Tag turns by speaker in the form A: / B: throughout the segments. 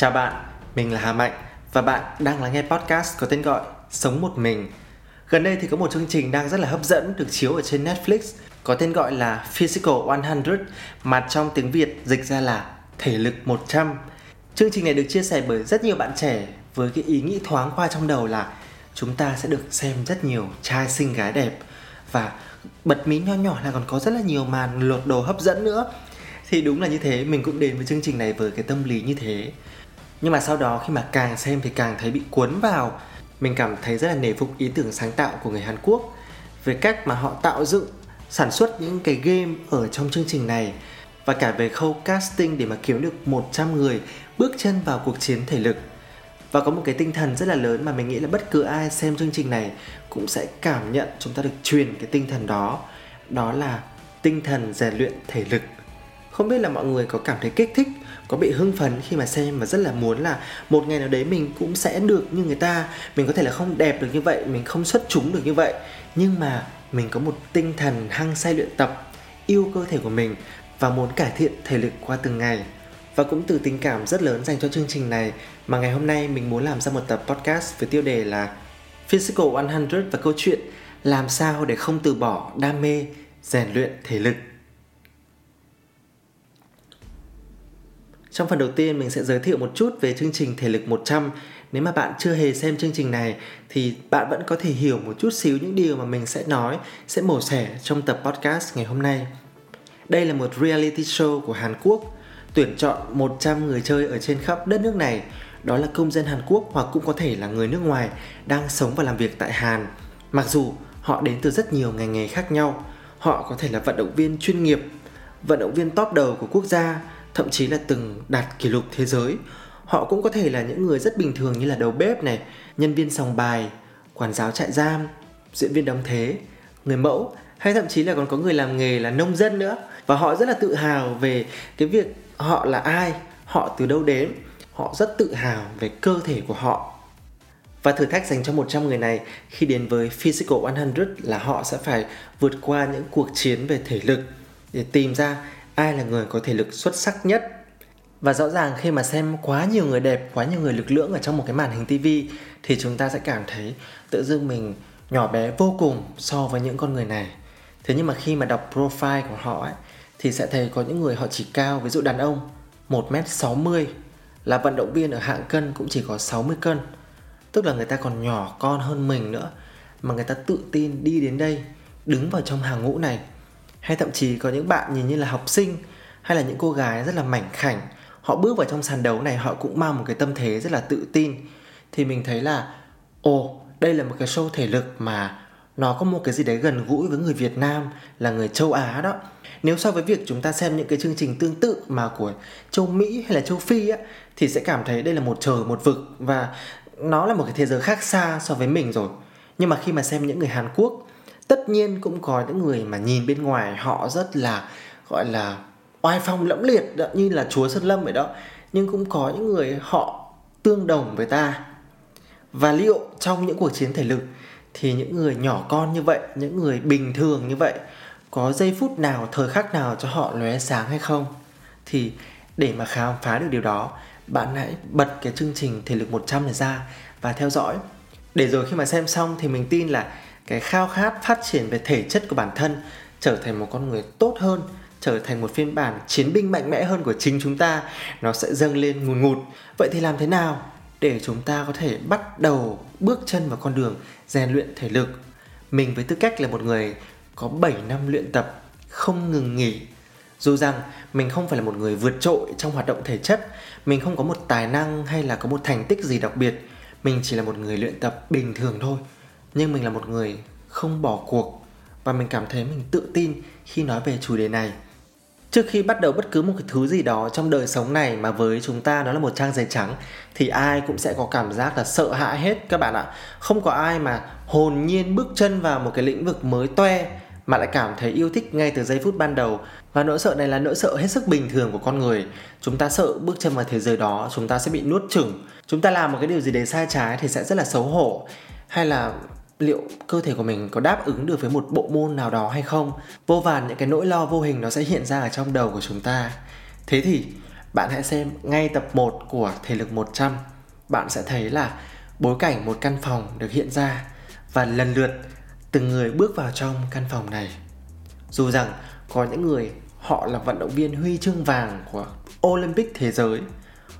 A: Chào bạn, mình là Hà Mạnh và bạn đang lắng nghe podcast có tên gọi Sống một mình. Gần đây thì có một chương trình đang rất là hấp dẫn được chiếu ở trên Netflix có tên gọi là Physical 100 mà trong tiếng Việt dịch ra là Thể lực 100. Chương trình này được chia sẻ bởi rất nhiều bạn trẻ với cái ý nghĩ thoáng qua trong đầu là chúng ta sẽ được xem rất nhiều trai xinh gái đẹp và bật mí nho nhỏ là còn có rất là nhiều màn lột đồ hấp dẫn nữa thì đúng là như thế mình cũng đến với chương trình này với cái tâm lý như thế nhưng mà sau đó khi mà càng xem thì càng thấy bị cuốn vào. Mình cảm thấy rất là nể phục ý tưởng sáng tạo của người Hàn Quốc về cách mà họ tạo dựng, sản xuất những cái game ở trong chương trình này và cả về khâu casting để mà kiếm được 100 người bước chân vào cuộc chiến thể lực. Và có một cái tinh thần rất là lớn mà mình nghĩ là bất cứ ai xem chương trình này cũng sẽ cảm nhận chúng ta được truyền cái tinh thần đó. Đó là tinh thần rèn luyện thể lực. Không biết là mọi người có cảm thấy kích thích có bị hưng phấn khi mà xem và rất là muốn là một ngày nào đấy mình cũng sẽ được như người ta. Mình có thể là không đẹp được như vậy, mình không xuất chúng được như vậy. Nhưng mà mình có một tinh thần hăng say luyện tập, yêu cơ thể của mình và muốn cải thiện thể lực qua từng ngày. Và cũng từ tình cảm rất lớn dành cho chương trình này mà ngày hôm nay mình muốn làm ra một tập podcast với tiêu đề là Physical 100 và câu chuyện làm sao để không từ bỏ đam mê, rèn luyện thể lực. Trong phần đầu tiên mình sẽ giới thiệu một chút về chương trình Thể lực 100. Nếu mà bạn chưa hề xem chương trình này thì bạn vẫn có thể hiểu một chút xíu những điều mà mình sẽ nói, sẽ mổ xẻ trong tập podcast ngày hôm nay. Đây là một reality show của Hàn Quốc, tuyển chọn 100 người chơi ở trên khắp đất nước này. Đó là công dân Hàn Quốc hoặc cũng có thể là người nước ngoài đang sống và làm việc tại Hàn. Mặc dù họ đến từ rất nhiều ngành nghề khác nhau, họ có thể là vận động viên chuyên nghiệp, vận động viên top đầu của quốc gia, thậm chí là từng đạt kỷ lục thế giới. Họ cũng có thể là những người rất bình thường như là đầu bếp này, nhân viên sòng bài, quản giáo trại giam, diễn viên đóng thế, người mẫu, hay thậm chí là còn có người làm nghề là nông dân nữa. Và họ rất là tự hào về cái việc họ là ai, họ từ đâu đến. Họ rất tự hào về cơ thể của họ. Và thử thách dành cho 100 người này khi đến với Physical 100 là họ sẽ phải vượt qua những cuộc chiến về thể lực để tìm ra ai là người có thể lực xuất sắc nhất? Và rõ ràng khi mà xem quá nhiều người đẹp, quá nhiều người lực lưỡng ở trong một cái màn hình tivi thì chúng ta sẽ cảm thấy tự dưng mình nhỏ bé vô cùng so với những con người này. Thế nhưng mà khi mà đọc profile của họ ấy, thì sẽ thấy có những người họ chỉ cao, ví dụ đàn ông 1m60 là vận động viên ở hạng cân cũng chỉ có 60 cân. Tức là người ta còn nhỏ con hơn mình nữa, mà người ta tự tin đi đến đây, đứng vào trong hàng ngũ này hay thậm chí có những bạn nhìn như là học sinh hay là những cô gái rất là mảnh khảnh, họ bước vào trong sàn đấu này, họ cũng mang một cái tâm thế rất là tự tin. Thì mình thấy là, ồ, đây là một cái show thể lực mà nó có một cái gì đấy gần gũi với người Việt Nam là người châu Á đó. Nếu so với việc chúng ta xem những cái chương trình tương tự mà của châu Mỹ hay là châu Phi á, thì sẽ cảm thấy đây là một trời, một vực và nó là một cái thế giới khác xa so với mình rồi. Nhưng mà khi mà xem những người Hàn Quốc tất nhiên cũng có những người mà nhìn bên ngoài họ rất là gọi là oai phong lẫm liệt đó, như là chúa sơn lâm vậy đó. Nhưng cũng có những người họ tương đồng với ta. Và liệu trong những cuộc chiến thể lực thì những người nhỏ con như vậy những người bình thường như vậy có giây phút nào thời khắc nào cho họ lóe sáng hay không? Thì để mà khám phá được điều đó bạn hãy bật cái chương trình thể lực 100 này ra và theo dõi. Để rồi khi mà xem xong thì mình tin là cái khao khát phát triển về thể chất của bản thân, trở thành một con người tốt hơn, trở thành một phiên bản chiến binh mạnh mẽ hơn của chính chúng ta, nó sẽ dâng lên ngùn ngụt. Vậy thì làm thế nào để chúng ta có thể bắt đầu bước chân vào con đường rèn luyện thể lực? Mình với tư cách là một người có 7 năm luyện tập, không ngừng nghỉ. Dù rằng mình không phải là một người vượt trội trong hoạt động thể chất, mình không có một tài năng hay là có một thành tích gì đặc biệt. Mình chỉ là một người luyện tập bình thường thôi nhưng mình là một người không bỏ cuộc và mình cảm thấy mình tự tin khi nói về chủ đề này. Trước khi bắt đầu bất cứ một cái thứ gì đó trong đời sống này mà với chúng ta nó là một trang giấy trắng, thì ai cũng sẽ có cảm giác là sợ hãi hết các bạn ạ. Không có ai mà hồn nhiên bước chân vào một cái lĩnh vực mới toe mà lại cảm thấy yêu thích ngay từ giây phút ban đầu. Và nỗi sợ này là nỗi sợ hết sức bình thường của con người. Chúng ta sợ bước chân vào thế giới đó, chúng ta sẽ bị nuốt chửng. Chúng ta làm một cái điều gì đấy sai trái thì sẽ rất là xấu hổ. Hay là liệu cơ thể của mình có đáp ứng được với một bộ môn nào đó hay không vô vàn những cái nỗi lo vô hình nó sẽ hiện ra ở trong đầu của chúng ta thế thì bạn hãy xem ngay tập 1 của Thể lực 100. Bạn sẽ thấy là bối cảnh một căn phòng được hiện ra và lần lượt từng người bước vào trong căn phòng này. Dù rằng có những người họ là vận động viên huy chương vàng của Olympic thế giới,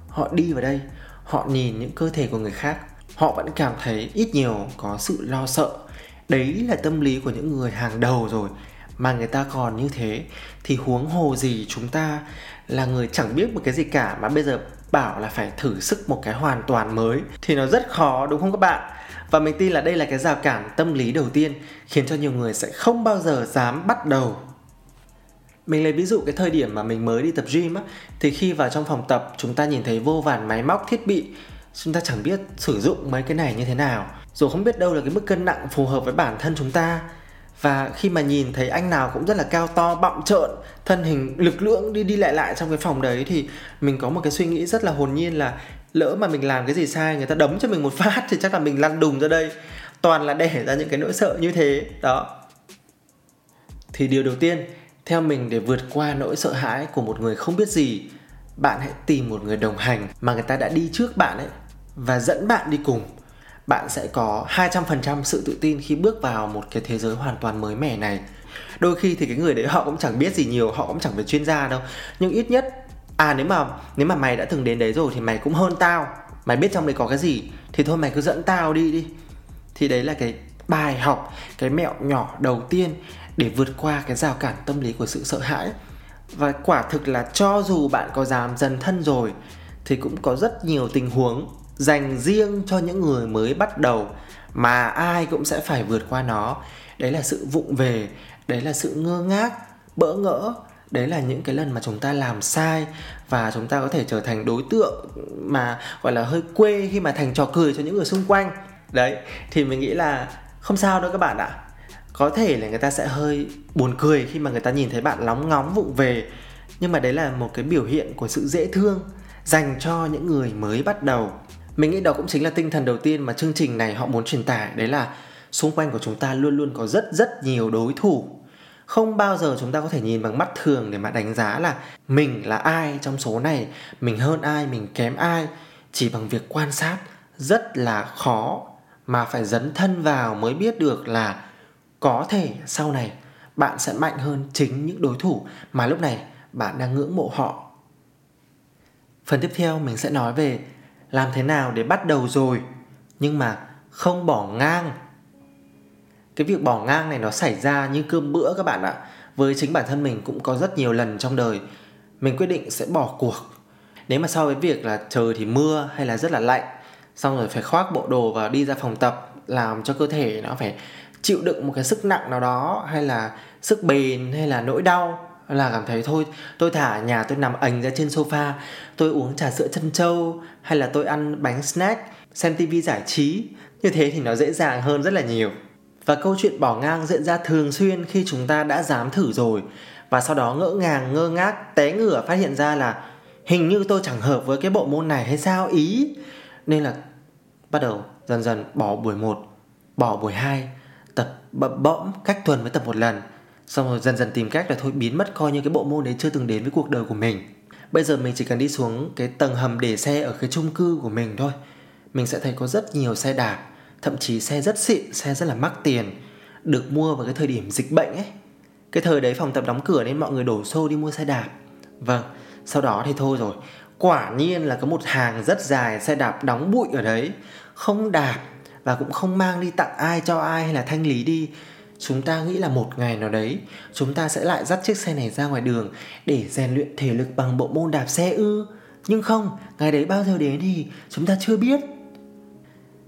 A: họ đi vào đây, họ nhìn những cơ thể của người khác, họ vẫn cảm thấy ít nhiều có sự lo sợ. Đấy là tâm lý của những người hàng đầu rồi. Mà người ta còn như thế, thì huống hồ gì chúng ta là người chẳng biết một cái gì cả mà bây giờ bảo là phải thử sức một cái hoàn toàn mới, thì nó rất khó, đúng không các bạn? Và mình tin là đây là cái rào cản tâm lý đầu tiên, khiến cho nhiều người sẽ không bao giờ dám bắt đầu. Mình lấy ví dụ cái thời điểm mà mình mới đi tập gym á, thì khi vào trong phòng tập, chúng ta nhìn thấy vô vàn máy móc, thiết bị chúng ta chẳng biết sử dụng mấy cái này như thế nào. Rồi không biết đâu là cái mức cân nặng phù hợp với bản thân chúng ta. Và khi mà nhìn thấy anh nào cũng rất là cao to bọng trợn, thân hình lực lưỡng đi đi lại lại trong cái phòng đấy thì mình có một cái suy nghĩ rất là hồn nhiên là lỡ mà mình làm cái gì sai, người ta đấm cho mình một phát thì chắc là mình lăn đùng ra đây. Toàn là để ra những cái nỗi sợ như thế. Đó. Thì điều đầu tiên, theo mình để vượt qua nỗi sợ hãi của một người không biết gì, bạn hãy tìm một người đồng hành mà người ta đã đi trước bạn ấy và dẫn bạn đi cùng. Bạn sẽ có 200% sự tự tin khi bước vào một cái thế giới hoàn toàn mới mẻ này. Đôi khi thì cái người đấy họ cũng chẳng biết gì nhiều, họ cũng chẳng phải chuyên gia đâu. Nhưng ít nhất à nếu mà nếu mà mày đã từng đến đấy rồi thì mày cũng hơn tao. Mày biết trong đấy có cái gì, thì thôi mày cứ dẫn tao đi đi. Thì đấy là cái bài học, cái mẹo nhỏ đầu tiên để vượt qua cái rào cản tâm lý của sự sợ hãi. Và quả thực là cho dù bạn có dám dần thân rồi, thì cũng có rất nhiều tình huống dành riêng cho những người mới bắt đầu, mà ai cũng sẽ phải vượt qua nó. Đấy là sự vụng về, đấy là sự ngơ ngác, bỡ ngỡ. Đấy là những cái lần mà chúng ta làm sai và chúng ta có thể trở thành đối tượng mà, gọi là, hơi quê khi mà thành trò cười cho những người xung quanh. Đấy, thì mình nghĩ là không sao đâu các bạn ạ. Có thể là người ta sẽ hơi buồn cười khi mà người ta nhìn thấy bạn lóng ngóng, vụng về. Nhưng mà đấy là một cái biểu hiện của sự dễ thương dành cho những người mới bắt đầu mình nghĩ đó cũng chính là tinh thần đầu tiên mà chương trình này họ muốn truyền tải. Đấy là xung quanh của chúng ta luôn luôn có rất rất nhiều đối thủ. Không bao giờ chúng ta có thể nhìn bằng mắt thường để mà đánh giá là mình là ai trong số này, mình hơn ai, mình kém ai. Chỉ bằng việc quan sát rất là khó mà phải dấn thân vào mới biết được là có thể sau này bạn sẽ mạnh hơn chính những đối thủ mà lúc này bạn đang ngưỡng mộ họ. Phần tiếp theo mình sẽ nói về làm thế nào để bắt đầu rồi, nhưng mà không bỏ ngang. Cái việc bỏ ngang này nó xảy ra như cơm bữa các bạn ạ. Với chính bản thân mình cũng có rất nhiều lần trong đời, mình quyết định sẽ bỏ cuộc. Nếu mà so với việc là trời thì mưa hay là rất là lạnh, xong rồi phải khoác bộ đồ và đi ra phòng tập, làm cho cơ thể nó phải chịu đựng một cái sức nặng nào đó, hay là sức bền, hay là nỗi đau là cảm thấy thôi, tôi thả nhà tôi nằm ảnh ra trên sofa, tôi uống trà sữa chân trâu, hay là tôi ăn bánh snack, xem tivi giải trí. Như thế thì nó dễ dàng hơn rất là nhiều. Và câu chuyện bỏ ngang diễn ra thường xuyên khi chúng ta đã dám thử rồi. Và sau đó ngỡ ngàng, ngơ ngác, té ngửa phát hiện ra là hình như tôi chẳng hợp với cái bộ môn này hay sao ý. Nên là bắt đầu dần dần bỏ buổi 1 bỏ buổi 2 tập bậm bõm cách tuần mới tập một lần xong rồi dần dần tìm cách là thôi biến mất coi như cái bộ môn đấy chưa từng đến với cuộc đời của mình. Bây giờ mình chỉ cần đi xuống cái tầng hầm để xe ở cái chung cư của mình thôi. Mình sẽ thấy có rất nhiều xe đạp, thậm chí xe rất xịn, xe rất là mắc tiền, được mua vào cái thời điểm dịch bệnh ấy. Cái thời đấy phòng tập đóng cửa nên mọi người đổ xô đi mua xe đạp. Vâng sau đó thì thôi rồi. Quả nhiên là có một hàng rất dài xe đạp đóng bụi ở đấy, không đạp và cũng không mang đi tặng ai, cho ai hay là thanh lý đi chúng ta nghĩ là một ngày nào đấy, chúng ta sẽ lại dắt chiếc xe này ra ngoài đường để rèn luyện thể lực bằng bộ môn đạp xe ư. Nhưng không, ngày đấy bao giờ đến thì chúng ta chưa biết.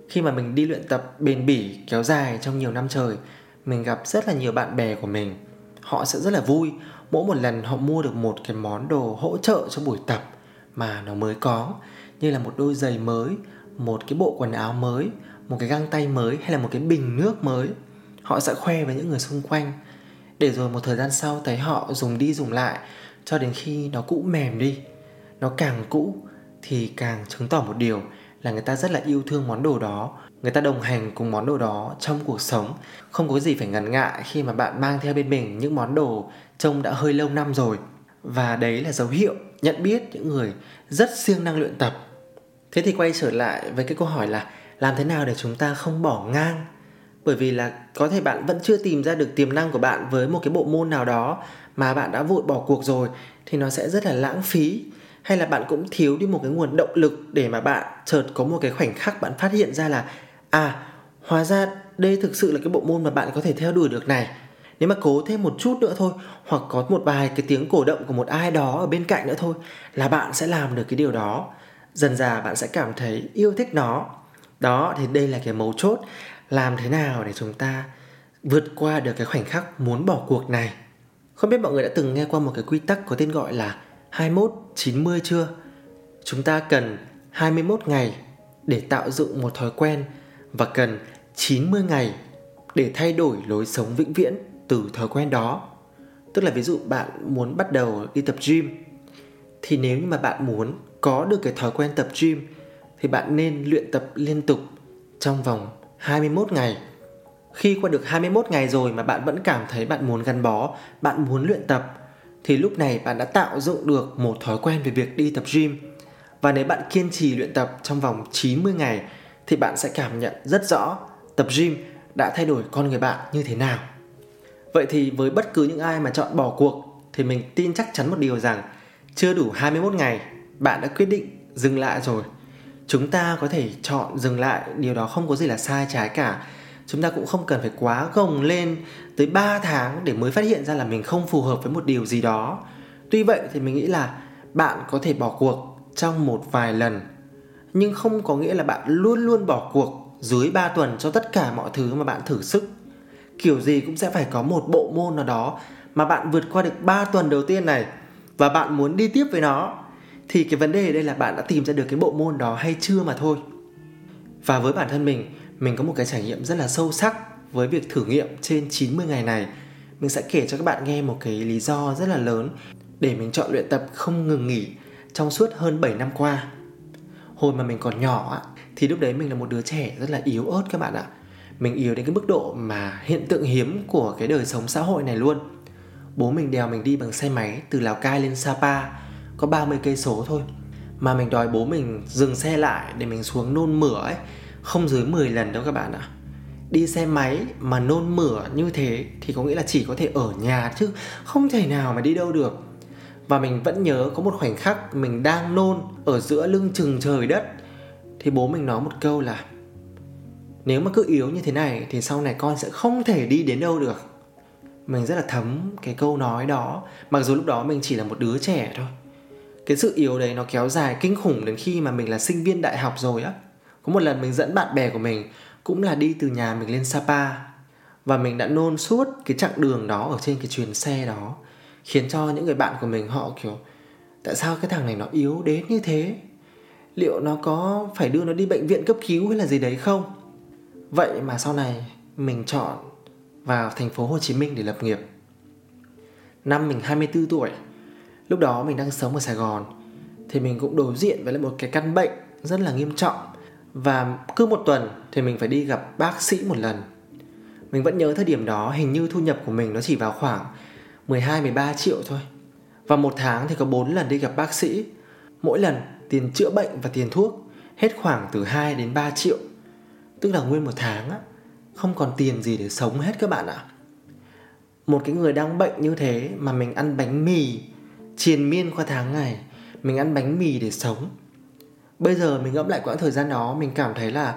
A: Khi mà mình đi luyện tập bền bỉ, kéo dài trong nhiều năm trời, mình gặp rất là nhiều bạn bè của mình. Họ sẽ rất là vui. Mỗi một lần họ mua được một cái món đồ hỗ trợ cho buổi tập mà nó mới có, như là một đôi giày mới, một cái bộ quần áo mới, một cái găng tay mới hay là một cái bình nước mới họ sẽ khoe với những người xung quanh. Để rồi một thời gian sau thấy họ dùng đi dùng lại, cho đến khi nó cũ mềm đi, nó càng cũ thì càng chứng tỏ một điều là người ta rất là yêu thương món đồ đó. Người ta đồng hành cùng món đồ đó trong cuộc sống. Không có gì phải ngần ngại khi mà bạn mang theo bên mình những món đồ trông đã hơi lâu năm rồi. Và đấy là dấu hiệu nhận biết những người rất siêng năng luyện tập. Thế thì quay trở lại với cái câu hỏi là, làm thế nào để chúng ta không bỏ ngang bởi vì là có thể bạn vẫn chưa tìm ra được tiềm năng của bạn với một cái bộ môn nào đó mà bạn đã vội bỏ cuộc rồi, thì nó sẽ rất là lãng phí. Hay là bạn cũng thiếu đi một cái nguồn động lực để mà bạn chợt có một cái khoảnh khắc bạn phát hiện ra là à hóa ra đây thực sự là cái bộ môn mà bạn có thể theo đuổi được này. Nếu mà cố thêm một chút nữa thôi, hoặc có một vài cái tiếng cổ động của một ai đó ở bên cạnh nữa thôi, là bạn sẽ làm được cái điều đó. Dần dà bạn sẽ cảm thấy yêu thích nó. Đó, thì đây là cái mấu chốt làm thế nào để chúng ta vượt qua được cái khoảnh khắc muốn bỏ cuộc này không biết mọi người đã từng nghe qua một cái quy tắc có tên gọi là 21 90 chưa? Chúng ta cần 21 ngày để tạo dựng một thói quen và cần 90 ngày để thay đổi lối sống vĩnh viễn từ thói quen đó. Tức là ví dụ bạn muốn bắt đầu đi tập gym, thì nếu như mà bạn muốn có được cái thói quen tập gym, thì bạn nên luyện tập liên tục trong vòng 21 ngày. Khi qua được 21 ngày rồi mà bạn vẫn cảm thấy bạn muốn gắn bó, bạn muốn luyện tập thì lúc này bạn đã tạo dựng được một thói quen về việc đi tập gym. Và nếu bạn kiên trì luyện tập trong vòng 90 ngày thì bạn sẽ cảm nhận rất rõ tập gym đã thay đổi con người bạn như thế nào. Vậy thì với bất cứ những ai mà chọn bỏ cuộc thì mình tin chắc chắn một điều rằng chưa đủ 21 ngày bạn đã quyết định dừng lại rồi. Chúng ta có thể chọn dừng lại, điều đó không có gì là sai trái cả. Chúng ta cũng không cần phải quá gồng lên tới 3 tháng để mới phát hiện ra là mình không phù hợp với một điều gì đó. Tuy vậy thì mình nghĩ là bạn có thể bỏ cuộc trong một vài lần nhưng không có nghĩa là bạn luôn luôn bỏ cuộc dưới 3 tuần cho tất cả mọi thứ mà bạn thử sức kiểu gì cũng sẽ phải có một bộ môn nào đó mà bạn vượt qua được 3 tuần đầu tiên này và bạn muốn đi tiếp với nó thì cái vấn đề ở đây là bạn đã tìm ra được cái bộ môn đó hay chưa mà thôi. Và với bản thân mình, mình có một cái trải nghiệm rất là sâu sắc với việc thử nghiệm trên 90 ngày này. Mình sẽ kể cho các bạn nghe một cái lý do rất là lớn để mình chọn luyện tập không ngừng nghỉ trong suốt hơn 7 năm qua. Hồi mà mình còn nhỏ thì lúc đấy mình là một đứa trẻ rất là yếu ớt các bạn ạ mình yếu đến cái mức độ mà hiện tượng hiếm của cái đời sống xã hội này luôn bố mình đèo mình đi bằng xe máy từ Lào Cai lên Sapa có 30 cây số thôi. Mà mình đòi bố mình dừng xe lại để mình xuống nôn mửa ấy. Không dưới 10 lần đâu các bạn ạ. Đi xe máy mà nôn mửa như thế thì có nghĩa là chỉ có thể ở nhà chứ, không thể nào mà đi đâu được. Và mình vẫn nhớ có một khoảnh khắc mình đang nôn ở giữa lưng chừng trời đất, thì bố mình nói một câu là, nếu mà cứ yếu như thế này thì sau này con sẽ không thể đi đến đâu được. Mình rất là thấm cái câu nói đó, mặc dù lúc đó mình chỉ là một đứa trẻ thôi cái sự yếu đấy nó kéo dài kinh khủng đến khi mà mình là sinh viên đại học rồi á. Có một lần mình dẫn bạn bè của mình cũng là đi từ nhà mình lên sapa và mình đã nôn suốt cái chặng đường đó ở trên cái chuyến xe đó khiến cho những người bạn của mình họ kiểu tại sao cái thằng này nó yếu đến như thế? Liệu nó có phải đưa nó đi bệnh viện cấp cứu hay là gì đấy không? Vậy mà sau này mình chọn vào thành phố Hồ Chí Minh để lập nghiệp. Năm mình 24 tuổi, lúc đó mình đang sống ở Sài Gòn, thì mình cũng đối diện với một cái căn bệnh rất là nghiêm trọng và cứ một tuần thì mình phải đi gặp bác sĩ một lần. Mình vẫn nhớ thời điểm đó, hình như thu nhập của mình nó chỉ vào khoảng 12 13 triệu thôi. Và một tháng thì có 4 lần đi gặp bác sĩ. Mỗi lần tiền chữa bệnh và tiền thuốc hết khoảng từ 2 đến 3 triệu tức là nguyên một tháng á, không còn tiền gì để sống hết các bạn ạ một cái người đang bệnh như thế mà mình ăn bánh mì triền miên qua tháng ngày, mình ăn bánh mì để sống. Bây giờ mình ngẫm lại quãng thời gian đó, mình cảm thấy là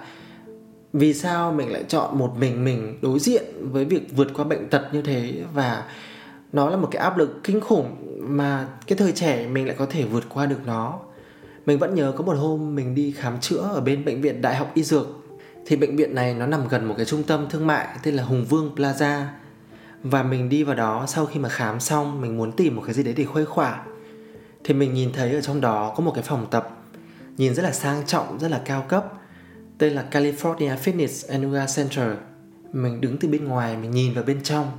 A: vì sao mình lại chọn một mình mình đối diện với việc vượt qua bệnh tật như thế và nó là một cái áp lực kinh khủng mà cái thời trẻ mình lại có thể vượt qua được nó. Mình vẫn nhớ có một hôm mình đi khám chữa ở bên bệnh viện đại học y dược. Thì bệnh viện này nó nằm gần một cái trung tâm thương mại tên là Hùng Vương Plaza và mình đi vào đó sau khi mà khám xong, mình muốn tìm một cái gì đấy để khuây khỏa. Thì mình nhìn thấy ở trong đó có một cái phòng tập, nhìn rất là sang trọng, rất là cao cấp. Tên là California Fitness and Yoga Center. Mình đứng từ bên ngoài, mình nhìn vào bên trong.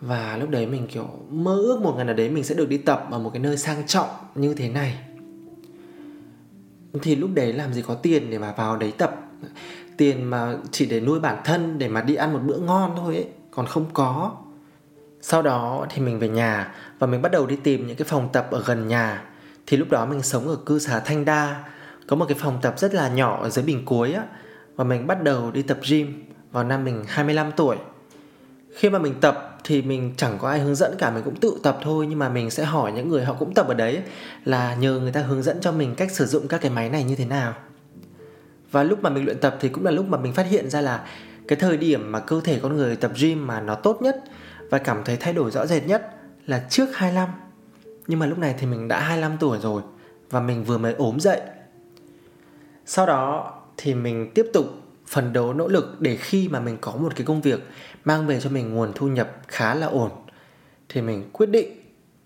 A: Và lúc đấy mình kiểu mơ ước một ngày nào đấy mình sẽ được đi tập ở một cái nơi sang trọng như thế này. Thì lúc đấy làm gì có tiền để mà vào đấy tập? Tiền mà chỉ để nuôi bản thân, để mà đi ăn một bữa ngon thôi ấy, còn không có sau đó thì mình về nhà và mình bắt đầu đi tìm những cái phòng tập ở gần nhà thì lúc đó mình sống ở cư xá Thanh Đa, có một cái phòng tập rất là nhỏ ở dưới bình cuối á và mình bắt đầu đi tập gym vào năm mình 25 tuổi. Khi mà mình tập thì mình chẳng có ai hướng dẫn cả, mình cũng tự tập thôi nhưng mà mình sẽ hỏi những người họ cũng tập ở đấy là nhờ người ta hướng dẫn cho mình cách sử dụng các cái máy này như thế nào. Và lúc mà mình luyện tập thì cũng là lúc mà mình phát hiện ra là cái thời điểm mà cơ thể con người tập gym mà nó tốt nhất và cảm thấy thay đổi rõ rệt nhất là trước 25. Nhưng mà lúc này thì mình đã 25 tuổi rồi và mình vừa mới ốm dậy. Sau đó thì mình tiếp tục phấn đấu nỗ lực để khi mà mình có một cái công việc mang về cho mình nguồn thu nhập khá là ổn, thì mình quyết định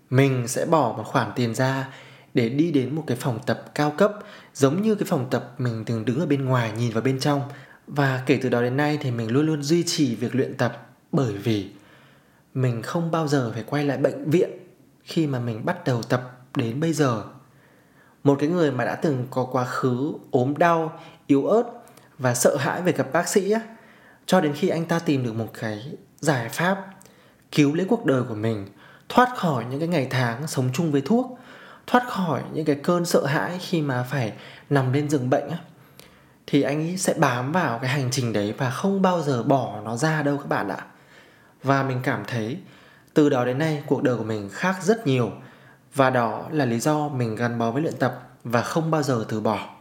A: mình sẽ bỏ một khoản tiền ra để đi đến một cái phòng tập cao cấp, giống như cái phòng tập mình từng đứng ở bên ngoài nhìn vào bên trong và kể từ đó đến nay thì mình luôn luôn duy trì việc luyện tập bởi vì mình không bao giờ phải quay lại bệnh viện khi mà mình bắt đầu tập đến bây giờ. Một cái người mà đã từng có quá khứ ốm đau, yếu ớt và sợ hãi về gặp bác sĩ á, cho đến khi anh ta tìm được một cái giải pháp cứu lấy cuộc đời của mình, thoát khỏi những cái ngày tháng sống chung với thuốc, thoát khỏi những cái cơn sợ hãi khi mà phải nằm lên giường bệnh á, thì anh ấy sẽ bám vào cái hành trình đấy và không bao giờ bỏ nó ra đâu các bạn ạ và mình cảm thấy từ đó đến nay cuộc đời của mình khác rất nhiều. Và đó là lý do mình gắn bó với luyện tập và không bao giờ từ bỏ.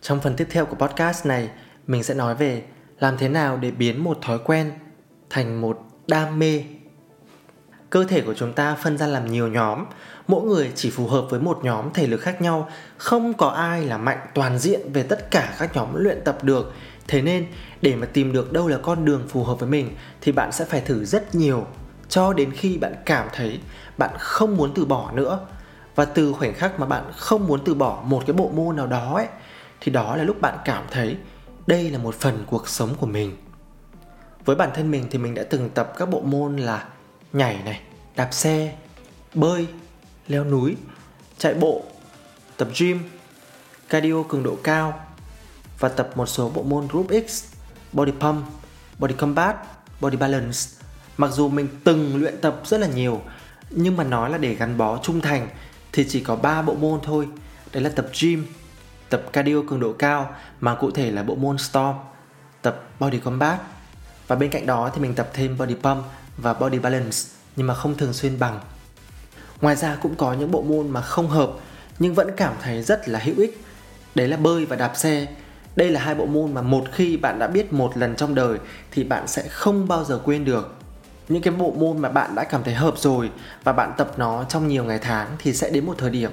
A: Trong phần tiếp theo của podcast này, mình sẽ nói về làm thế nào để biến một thói quen thành một đam mê. Cơ thể của chúng ta phân ra làm nhiều nhóm mỗi người chỉ phù hợp với một nhóm thể lực khác nhau. Không có ai là mạnh toàn diện về tất cả các nhóm luyện tập được. Thế nên, để mà tìm được đâu là con đường phù hợp với mình, thì bạn sẽ phải thử rất nhiều cho đến khi bạn cảm thấy bạn không muốn từ bỏ nữa. Và từ khoảnh khắc mà bạn không muốn từ bỏ một cái bộ môn nào đó ấy, thì đó là lúc bạn cảm thấy đây là một phần cuộc sống của mình. Với bản thân mình thì mình đã từng tập các bộ môn là nhảy này, đạp xe, bơi leo núi chạy bộ tập gym cardio cường độ cao và tập một số bộ môn group X body pump body combat body balance. Mặc dù mình từng luyện tập rất là nhiều nhưng mà nói là để gắn bó trung thành thì chỉ có 3 bộ môn thôi. Đấy là tập gym tập cardio cường độ cao mà cụ thể là bộ môn Storm, tập Body Combat. Và bên cạnh đó thì mình tập thêm Body Pump và Body Balance nhưng mà không thường xuyên bằng. Ngoài ra cũng có những bộ môn mà không hợp, nhưng vẫn cảm thấy rất là hữu ích. Đấy là bơi và đạp xe. Đây là hai bộ môn mà một khi bạn đã biết một lần trong đời thì bạn sẽ không bao giờ quên được. Những cái bộ môn mà bạn đã cảm thấy hợp rồi và bạn tập nó trong nhiều ngày tháng thì sẽ đến một thời điểm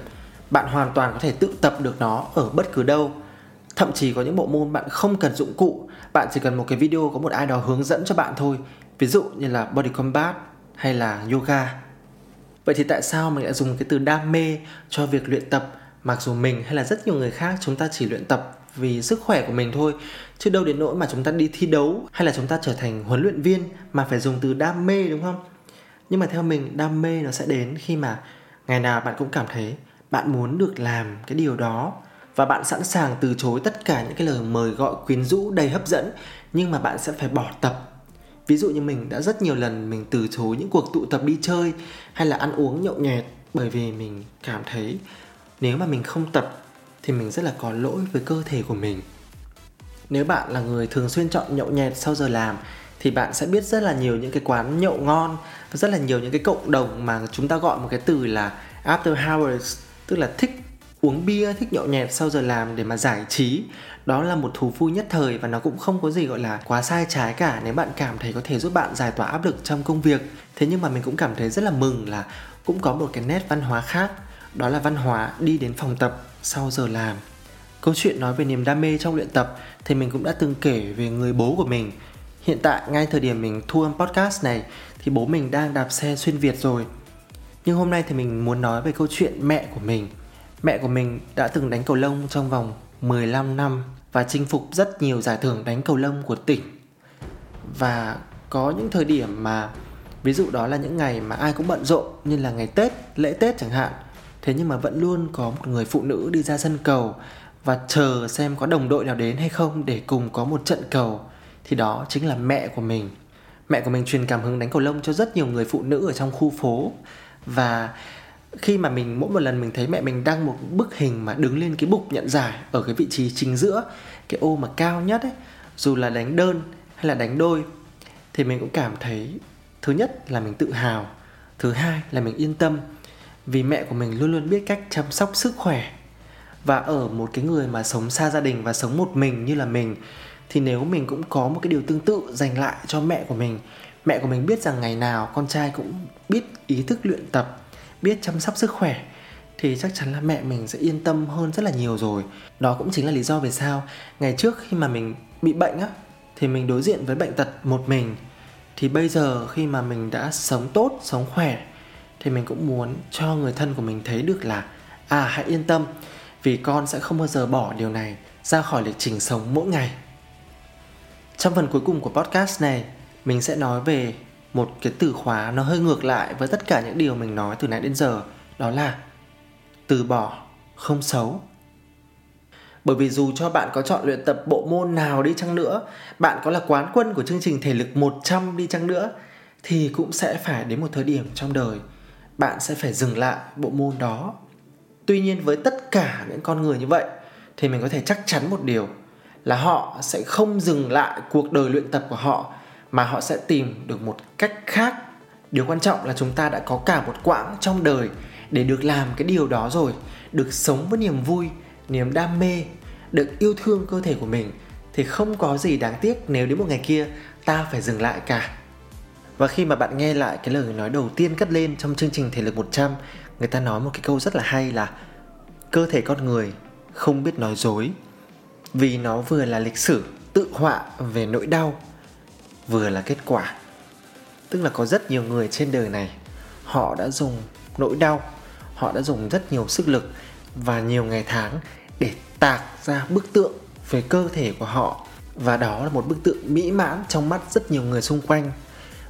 A: bạn hoàn toàn có thể tự tập được nó ở bất cứ đâu thậm chí có những bộ môn bạn không cần dụng cụ, bạn chỉ cần một cái video có một ai đó hướng dẫn cho bạn thôi ví dụ như là body combat hay là yoga vậy thì tại sao mình lại dùng cái từ đam mê cho việc luyện tập, mặc dù mình hay là rất nhiều người khác chúng ta chỉ luyện tập vì sức khỏe của mình thôi, chứ đâu đến nỗi mà chúng ta đi thi đấu hay là chúng ta trở thành huấn luyện viên mà phải dùng từ đam mê, đúng không? Nhưng mà theo mình, đam mê nó sẽ đến khi mà ngày nào bạn cũng cảm thấy bạn muốn được làm cái điều đó và bạn sẵn sàng từ chối tất cả những cái lời mời gọi quyến rũ đầy hấp dẫn, nhưng mà bạn sẽ phải bỏ tập ví dụ như mình đã rất nhiều lần mình từ chối những cuộc tụ tập đi chơi hay là ăn uống nhậu nhẹt bởi vì mình cảm thấy nếu mà mình không tập thì mình rất là có lỗi với cơ thể của mình. Nếu bạn là người thường xuyên chọn nhậu nhẹt sau giờ làm thì bạn sẽ biết rất là nhiều những cái quán nhậu ngon và rất là nhiều những cái cộng đồng mà chúng ta gọi một cái từ là after hours, tức là thích uống bia, thích nhậu nhẹt, sau giờ làm để mà giải trí. Đó là một thú vui nhất thời và nó cũng không có gì gọi là quá sai trái cả. Nếu bạn cảm thấy có thể giúp bạn giải tỏa áp lực trong công việc, thế nhưng mà mình cũng cảm thấy rất là mừng là cũng có một cái nét văn hóa khác. Đó là văn hóa đi đến phòng tập sau giờ làm. Câu chuyện nói về niềm đam mê trong luyện tập thì mình cũng đã từng kể về người bố của mình. Hiện tại, ngay thời điểm mình thu âm podcast này thì bố mình đang đạp xe xuyên việt rồi. Nhưng hôm nay thì mình muốn nói về câu chuyện mẹ của mình. Mẹ của mình đã từng đánh cầu lông trong vòng 15 năm Và chinh phục rất nhiều giải thưởng đánh cầu lông của tỉnh. Và có những thời điểm mà Ví dụ đó là những ngày mà ai cũng bận rộn Như là ngày Tết, lễ Tết chẳng hạn Thế nhưng mà vẫn luôn có một người phụ nữ đi ra sân cầu Và chờ xem có đồng đội nào đến hay không Để cùng có một trận cầu. Thì đó chính là mẹ của mình. Mẹ của mình truyền cảm hứng đánh cầu lông cho rất nhiều người phụ nữ ở trong khu phố. Và khi mà mình, mỗi một lần mình thấy mẹ mình đăng một bức hình mà đứng lên cái bục nhận giải ở cái vị trí chính giữa, cái ô mà cao nhất ấy, dù là đánh đơn hay là đánh đôi, thì mình cũng cảm thấy thứ nhất là mình tự hào, thứ hai là mình yên tâm vì mẹ của mình luôn luôn biết cách chăm sóc sức khỏe. Và ở một cái người mà sống xa gia đình và sống một mình như là mình, thì nếu mình cũng có một cái điều tương tự dành lại cho mẹ của mình, mẹ của mình biết rằng ngày nào con trai cũng biết ý thức luyện tập biết chăm sóc sức khỏe, thì chắc chắn là mẹ mình sẽ yên tâm hơn rất là nhiều rồi. Đó cũng chính là lý do vì sao ngày trước khi mà mình bị bệnh á, thì mình đối diện với bệnh tật một mình. Thì bây giờ khi mà mình đã sống tốt, sống khỏe, thì mình cũng muốn cho người thân của mình thấy được là à hãy yên tâm, vì con sẽ không bao giờ bỏ điều này ra khỏi lịch trình sống mỗi ngày. Trong phần cuối cùng của podcast này, mình sẽ nói về một cái từ khóa nó hơi ngược lại với tất cả những điều mình nói từ nãy đến giờ, đó là từ bỏ, không xấu. Bởi vì dù cho bạn có chọn luyện tập bộ môn nào đi chăng nữa, bạn có là quán quân của chương trình thể lực 100 đi chăng nữa, thì cũng sẽ phải đến một thời điểm trong đời bạn sẽ phải dừng lại bộ môn đó. Tuy nhiên với tất cả những con người như vậy, thì mình có thể chắc chắn một điều là họ sẽ không dừng lại cuộc đời luyện tập của họ mà họ sẽ tìm được một cách khác. Điều quan trọng là chúng ta đã có cả một quãng trong đời để được làm cái điều đó rồi, được sống với niềm vui, niềm đam mê, được yêu thương cơ thể của mình. Thì không có gì đáng tiếc nếu đến một ngày kia ta phải dừng lại cả. Và khi mà bạn nghe lại cái lời nói đầu tiên cất lên trong chương trình thể lực 100 người ta nói một cái câu rất là hay là cơ thể con người không biết nói dối vì nó vừa là lịch sử tự họa về nỗi đau vừa là kết quả. Tức là có rất nhiều người trên đời này, họ đã dùng nỗi đau, họ đã dùng rất nhiều sức lực và nhiều ngày tháng để tạc ra bức tượng về cơ thể của họ. Và đó là một bức tượng mỹ mãn trong mắt rất nhiều người xung quanh.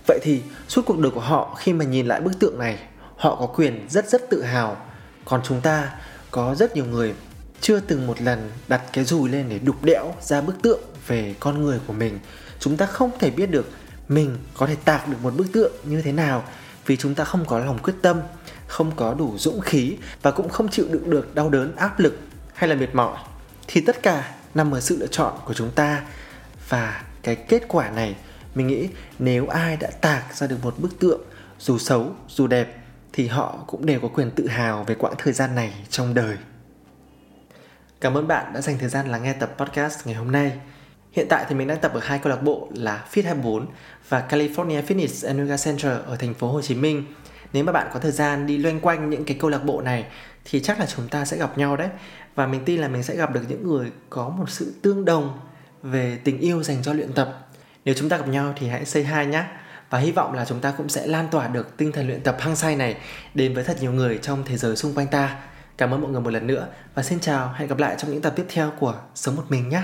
A: Vậy thì suốt cuộc đời của họ, khi mà nhìn lại bức tượng này, họ có quyền rất rất tự hào. Còn chúng ta, có rất nhiều người chưa từng một lần đặt cái dùi lên để đục đẽo ra bức tượng về con người của mình chúng ta không thể biết được mình có thể tạc được một bức tượng như thế nào vì chúng ta không có lòng quyết tâm, không có đủ dũng khí và cũng không chịu đựng được đau đớn, áp lực hay là mệt mỏi. Thì tất cả nằm ở sự lựa chọn của chúng ta. Và cái kết quả này, mình nghĩ nếu ai đã tạc ra được một bức tượng dù xấu, dù đẹp, thì họ cũng đều có quyền tự hào về quãng thời gian này trong đời. Cảm ơn bạn đã dành thời gian lắng nghe tập podcast ngày hôm nay. Hiện tại thì mình đang tập ở hai câu lạc bộ là Fit 24 và California Fitness and Yoga Center ở thành phố Hồ Chí Minh. Nếu mà bạn có thời gian đi loanh quanh những cái câu lạc bộ này thì chắc là chúng ta sẽ gặp nhau đấy. Và mình tin là mình sẽ gặp được những người có một sự tương đồng về tình yêu dành cho luyện tập. Nếu chúng ta gặp nhau thì hãy say hi nhé. Và hy vọng là chúng ta cũng sẽ lan tỏa được tinh thần luyện tập hăng say này đến với thật nhiều người trong thế giới xung quanh ta. Cảm ơn mọi người một lần nữa và xin chào, hẹn gặp lại trong những tập tiếp theo của Sống một mình nhé.